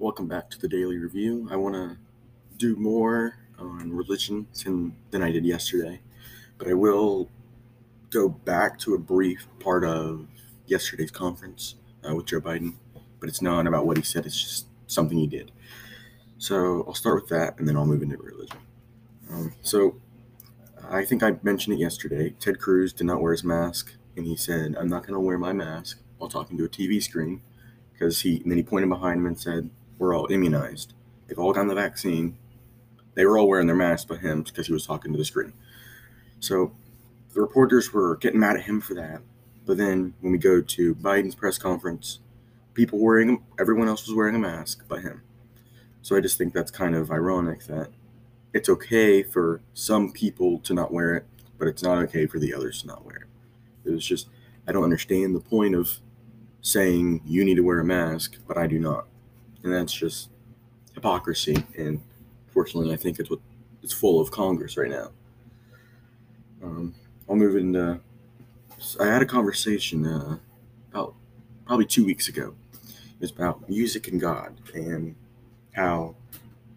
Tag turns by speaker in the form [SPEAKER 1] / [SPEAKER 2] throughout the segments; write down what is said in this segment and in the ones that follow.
[SPEAKER 1] Welcome back to the Daily Review. I want to do more on religion than, than I did yesterday, but I will go back to a brief part of yesterday's conference uh, with Joe Biden, but it's not about what he said, it's just something he did. So I'll start with that and then I'll move into religion. Um, so I think I mentioned it yesterday. Ted Cruz did not wear his mask, and he said, I'm not going to wear my mask while talking to a TV screen because he, and then he pointed behind him and said, We're all immunized. They've all gotten the vaccine. They were all wearing their masks but him because he was talking to the screen. So the reporters were getting mad at him for that. But then when we go to Biden's press conference, people wearing, everyone else was wearing a mask but him. So I just think that's kind of ironic that it's okay for some people to not wear it, but it's not okay for the others to not wear it. It was just, I don't understand the point of saying you need to wear a mask, but I do not. And that's just hypocrisy. And fortunately, I think it's what it's full of Congress right now. Um, I'll move into. I had a conversation uh, about probably two weeks ago. It was about music and God and how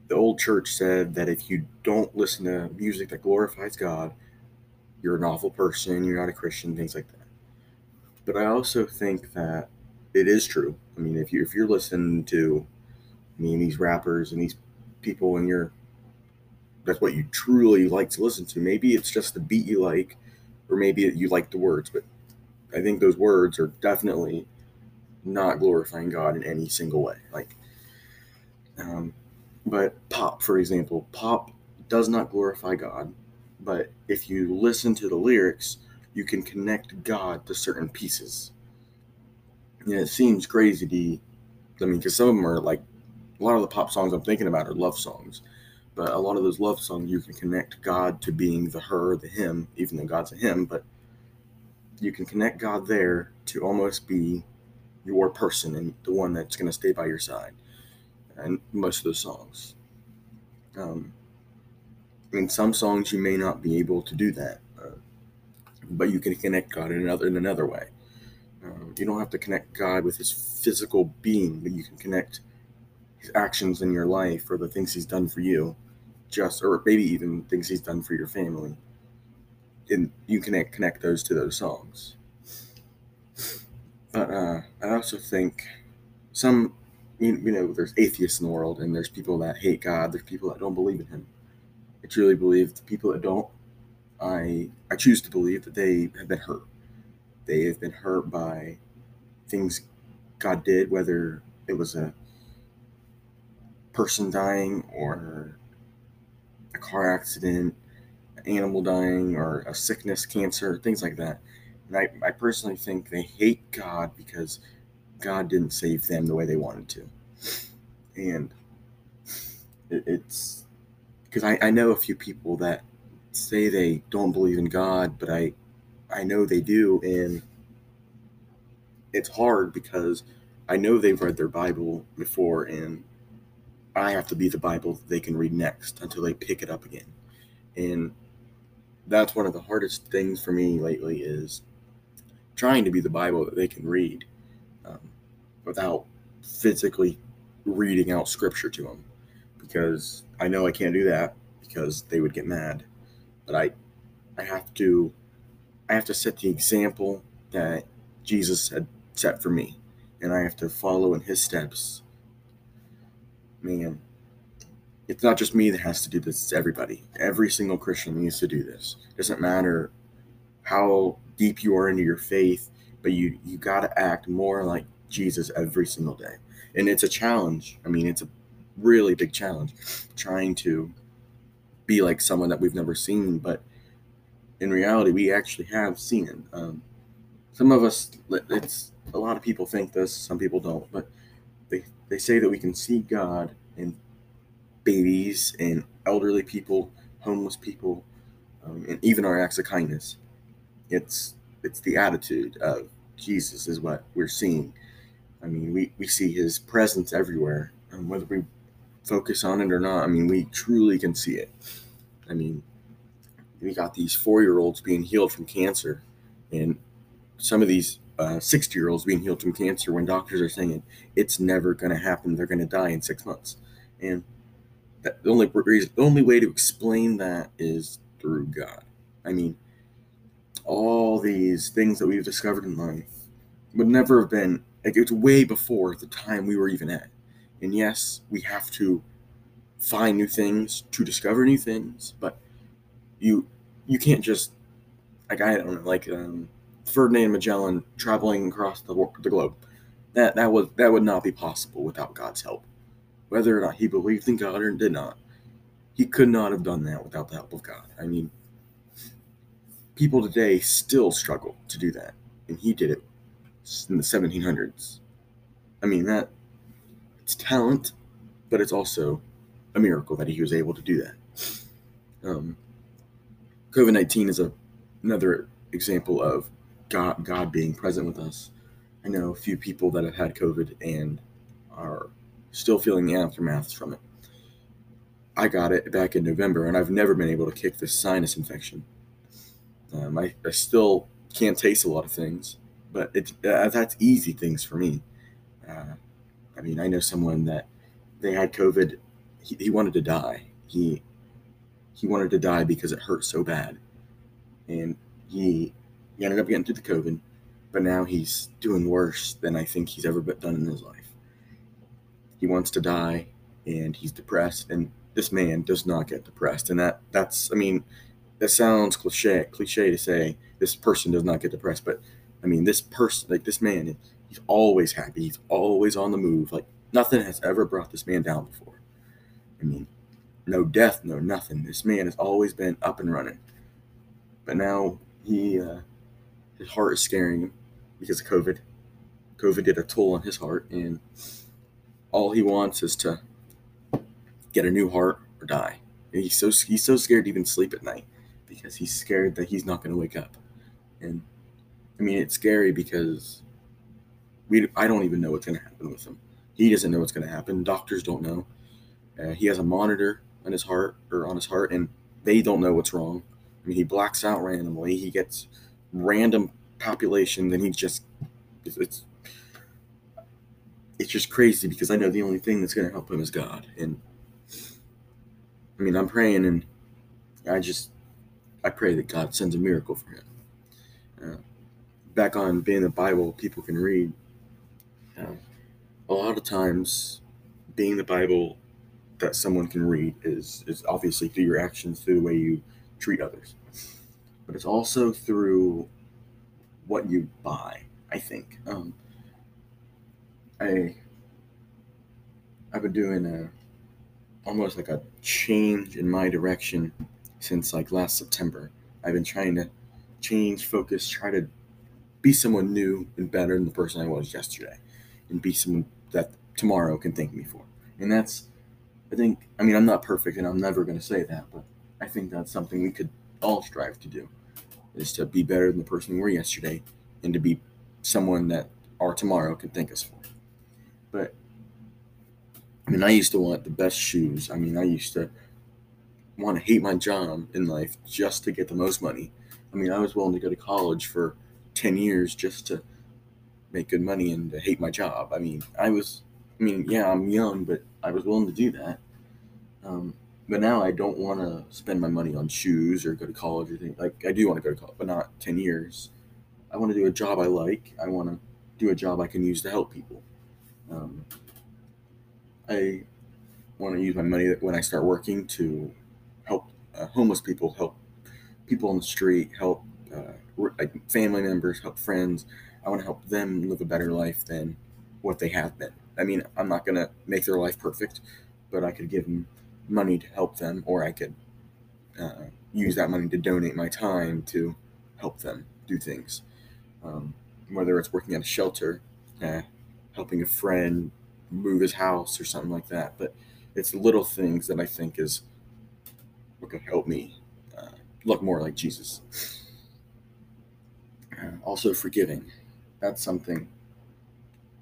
[SPEAKER 1] the old church said that if you don't listen to music that glorifies God, you're an awful person, you're not a Christian, things like that. But I also think that it is true. I mean, if you if you're listening to, I mean, these rappers and these people, and you're that's what you truly like to listen to. Maybe it's just the beat you like, or maybe you like the words. But I think those words are definitely not glorifying God in any single way. Like, um, but pop, for example, pop does not glorify God. But if you listen to the lyrics, you can connect God to certain pieces. And it seems crazy to, I mean, because some of them are like, a lot of the pop songs I'm thinking about are love songs. But a lot of those love songs, you can connect God to being the her, the him, even though God's a him. But you can connect God there to almost be your person and the one that's going to stay by your side and most of those songs. Um, in some songs, you may not be able to do that, uh, but you can connect God in another in another way. Uh, you don't have to connect God with His physical being, but you can connect His actions in your life or the things He's done for you, just or maybe even things He's done for your family. And you can connect those to those songs. But uh, I also think some you, you know, there's atheists in the world, and there's people that hate God. There's people that don't believe in Him. I truly believe the people that don't, I I choose to believe that they have been hurt. They have been hurt by things God did, whether it was a person dying or a car accident, an animal dying, or a sickness, cancer, things like that. And I, I personally think they hate God because God didn't save them the way they wanted to. And it, it's because I, I know a few people that say they don't believe in God, but I I know they do, and it's hard because I know they've read their Bible before, and I have to be the Bible they can read next until they pick it up again. And that's one of the hardest things for me lately is trying to be the Bible that they can read um, without physically reading out scripture to them because I know I can't do that because they would get mad. But I I have to I have to set the example that Jesus had set for me and I have to follow in his steps. Man, it's not just me that has to do this, it's everybody. Every single Christian needs to do this. It doesn't matter how deep you are into your faith, but you you got to act more like Jesus every single day. And it's a challenge. I mean, it's a really big challenge trying to be like someone that we've never seen, but in reality, we actually have seen. Um, some of us, it's a lot of people think this, some people don't, but they, they say that we can see God in babies and elderly people, homeless people, um, and even our acts of kindness. It's it's the attitude of Jesus is what we're seeing. I mean, we, we see his presence everywhere, and whether we focus on it or not, I mean, we truly can see it. I mean, we got these four year olds being healed from cancer, and some of these uh, 60 year olds being healed from cancer when doctors are saying it's never going to happen. They're going to die in six months. And that, the only reason, the only way to explain that is through God. I mean, all these things that we've discovered in life would never have been, like, it's way before the time we were even at. And yes, we have to find new things to discover new things, but you you can't just like I don't know, like um, Ferdinand Magellan traveling across the, the globe. That that was that would not be possible without God's help. Whether or not he believed in God or did not, he could not have done that without the help of God. I mean, people today still struggle to do that, and he did it in the 1700s. I mean that it's talent, but it's also a miracle that he was able to do that. Um, COVID nineteen is a, another example of God God being present with us. I know a few people that have had COVID and are still feeling the aftermaths from it. I got it back in November, and I've never been able to kick this sinus infection. Um, I, I still can't taste a lot of things, but it's uh, that's easy things for me. Uh, I mean, I know someone that they had COVID. He, he wanted to die. He he wanted to die because it hurt so bad, and he he ended up getting through the COVID, but now he's doing worse than I think he's ever done in his life. He wants to die, and he's depressed, and this man does not get depressed, and that that's I mean, that sounds cliche cliche to say this person does not get depressed, but I mean this person like this man, he's always happy, he's always on the move, like nothing has ever brought this man down before. I mean, no death, no nothing. This man has always been up and running, but now he uh, his heart is scaring him because of COVID. COVID did a toll on his heart, and all he wants is to get a new heart or die. And he's so he's so scared to even sleep at night because he's scared that he's not going to wake up. And I mean, it's scary because we I don't even know what's going to happen with him. He doesn't know what's going to happen. Doctors don't know. Uh, he has a monitor on his heart or on his heart, and they don't know what's wrong. I mean, he blacks out randomly. He gets random palpitation, then he just it's, it's it's just crazy because I know the only thing that's going to help him is God. And I mean, I'm praying and I just, I pray that God sends a miracle for him. Uh, back on being the Bible, people can read. Uh, a lot of times, being the Bible that someone can read is, is obviously through your actions, through the way you treat others. But it's also through what you buy. I think. Um, I I've been doing a almost like a change in my direction since like last September. I've been trying to change focus, try to be someone new and better than the person I was yesterday, and be someone that tomorrow can thank me for. And that's, I think, I mean, I'm not perfect, and I'm never going to say that, but I think that's something we could all strive to do is to be better than the person we were yesterday and to be someone that our tomorrow can thank us for. But I mean, I used to want the best shoes. I mean, I used to want to hate my job in life just to get the most money. I mean, I was willing to go to college for 10 years just to make good money and to hate my job. I mean, I was, I mean, yeah, I'm young, but I was willing to do that. Um, but now I don't want to spend my money on shoes or go to college or anything. Like I do want to go to college, but not ten years. I want to do a job I like. I want to do a job I can use to help people. Um, I want to use my money when I start working to help uh, homeless people, help people on the street, help uh, family members, help friends. I want to help them live a better life than what they have been. I mean, I'm not going to make their life perfect, but I could give them money to help them, or I could uh, use that money to donate my time to help them do things. Um, whether it's working at a shelter, uh, helping a friend move his house, or something like that. But it's little things that I think is what could help me uh, look more like Jesus. Uh, also, forgiving. That's something.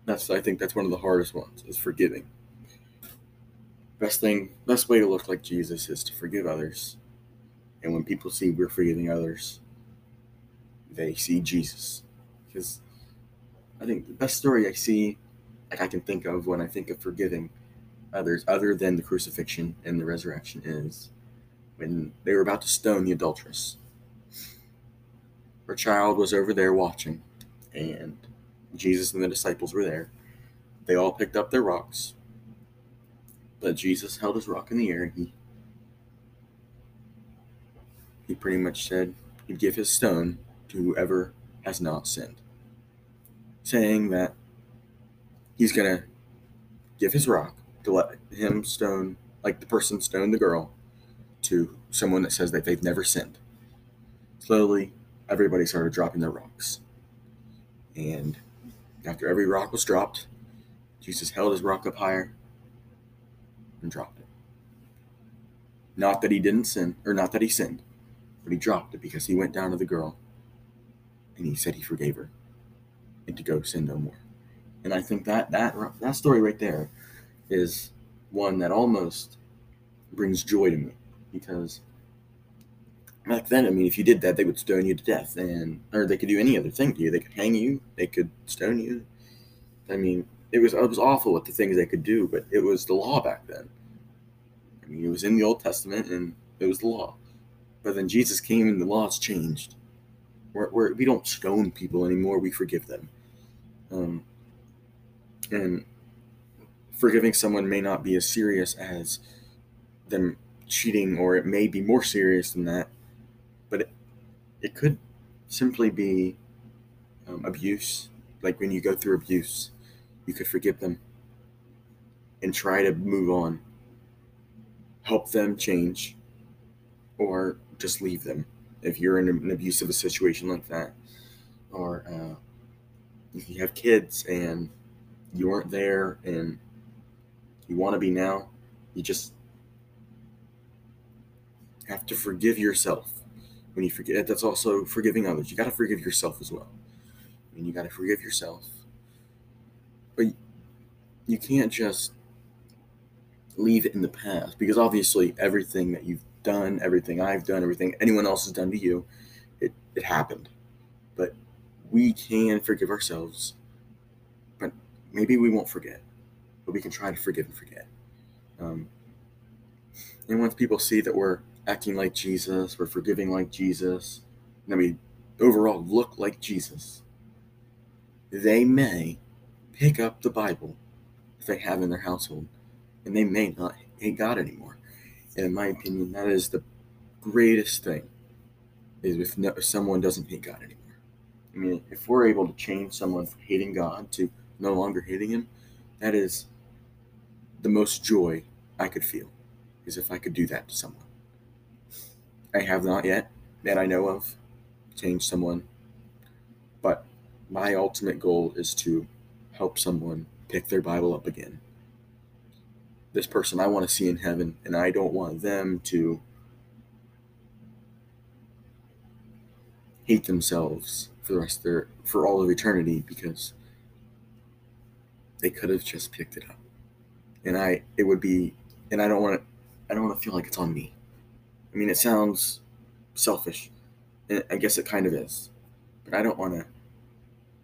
[SPEAKER 1] That's I think that's one of the hardest ones is forgiving best thing, best way to look like Jesus is to forgive others. And when people see we're forgiving others, they see Jesus. Because I think the best story I see, like I can think of when I think of forgiving others, other than the crucifixion and the resurrection, is when they were about to stone the adulteress. Her child was over there watching, and Jesus and the disciples were there. They all picked up their rocks, but Jesus held his rock in the air and he he pretty much said he'd give his stone to whoever has not sinned, saying that he's gonna give his rock to let him stone like the person stone the girl to someone that says that they've never sinned. Slowly, everybody started dropping their rocks. And after every rock was dropped, Jesus held his rock up higher and dropped it. Not that he didn't sin, or not that he sinned, but he dropped it because he went down to the girl and he said he forgave her and to go sin no more. And I think that that that story right there is one that almost brings joy to me because back then, I mean, if you did that, they would stone you to death, and or they could do any other thing to you. They could hang you, they could stone you. I mean, it was it was awful what the things they could do, but it was the law back then. I mean, it was in the Old Testament, and it was the law. But then Jesus came, and the laws changed. We're, we're, we don't stone people anymore; we forgive them. Um, and forgiving someone may not be as serious as them cheating, or it may be more serious than that. But it, it could simply be um, abuse. Like when you go through abuse, you could forgive them and try to move on, help them change, or just leave them if you're in an abusive situation like that. Or uh, if you have kids and you weren't there and you want to be now, you just have to forgive yourself. When you forget, that's also forgiving others. You got to forgive yourself as well. I mean, you got to forgive yourself. But you can't just leave it in the past because obviously everything that you've done, everything I've done, everything anyone else has done to you, it, it happened. But we can forgive ourselves. But maybe we won't forget. But we can try to forgive and forget. Um, and once people see that we're acting like Jesus, we're forgiving like Jesus, and mean, overall look like Jesus, they may pick up the Bible if they have in their household, and they may not hate God anymore. And in my opinion, that is the greatest thing, is if, no, if someone doesn't hate God anymore. I mean, if we're able to change someone from hating God to no longer hating Him, that is the most joy I could feel, is if I could do that to someone. I have not yet, that I know of, changed someone. But my ultimate goal is to help someone pick their Bible up again. This person I want to see in heaven, and I don't want them to hate themselves for the rest of their for all of eternity because they could have just picked it up. And I it would be and I don't want to I don't want to feel like it's on me. I mean, it sounds selfish. I guess it kind of is. But I don't want to.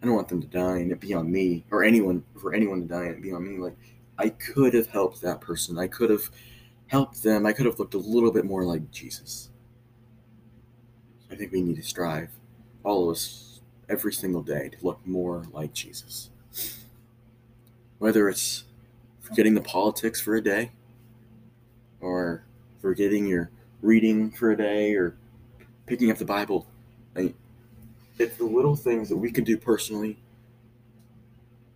[SPEAKER 1] I don't want them to die and it be on me, or anyone for anyone to die and it be on me. Like I could have helped that person. I could have helped them. I could have looked a little bit more like Jesus. I think we need to strive, all of us, every single day, to look more like Jesus. Whether it's forgetting the politics for a day, or forgetting your reading for a day or picking up the Bible. It's the little things that we can do personally,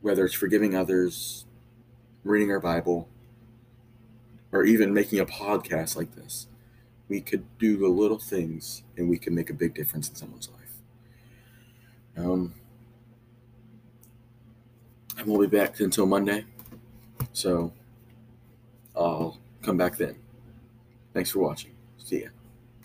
[SPEAKER 1] whether it's forgiving others, reading our Bible, or even making a podcast like this. We could do the little things and we can make a big difference in someone's life. Um, I won't be back until Monday, so I'll come back then. Thanks for watching. Ya.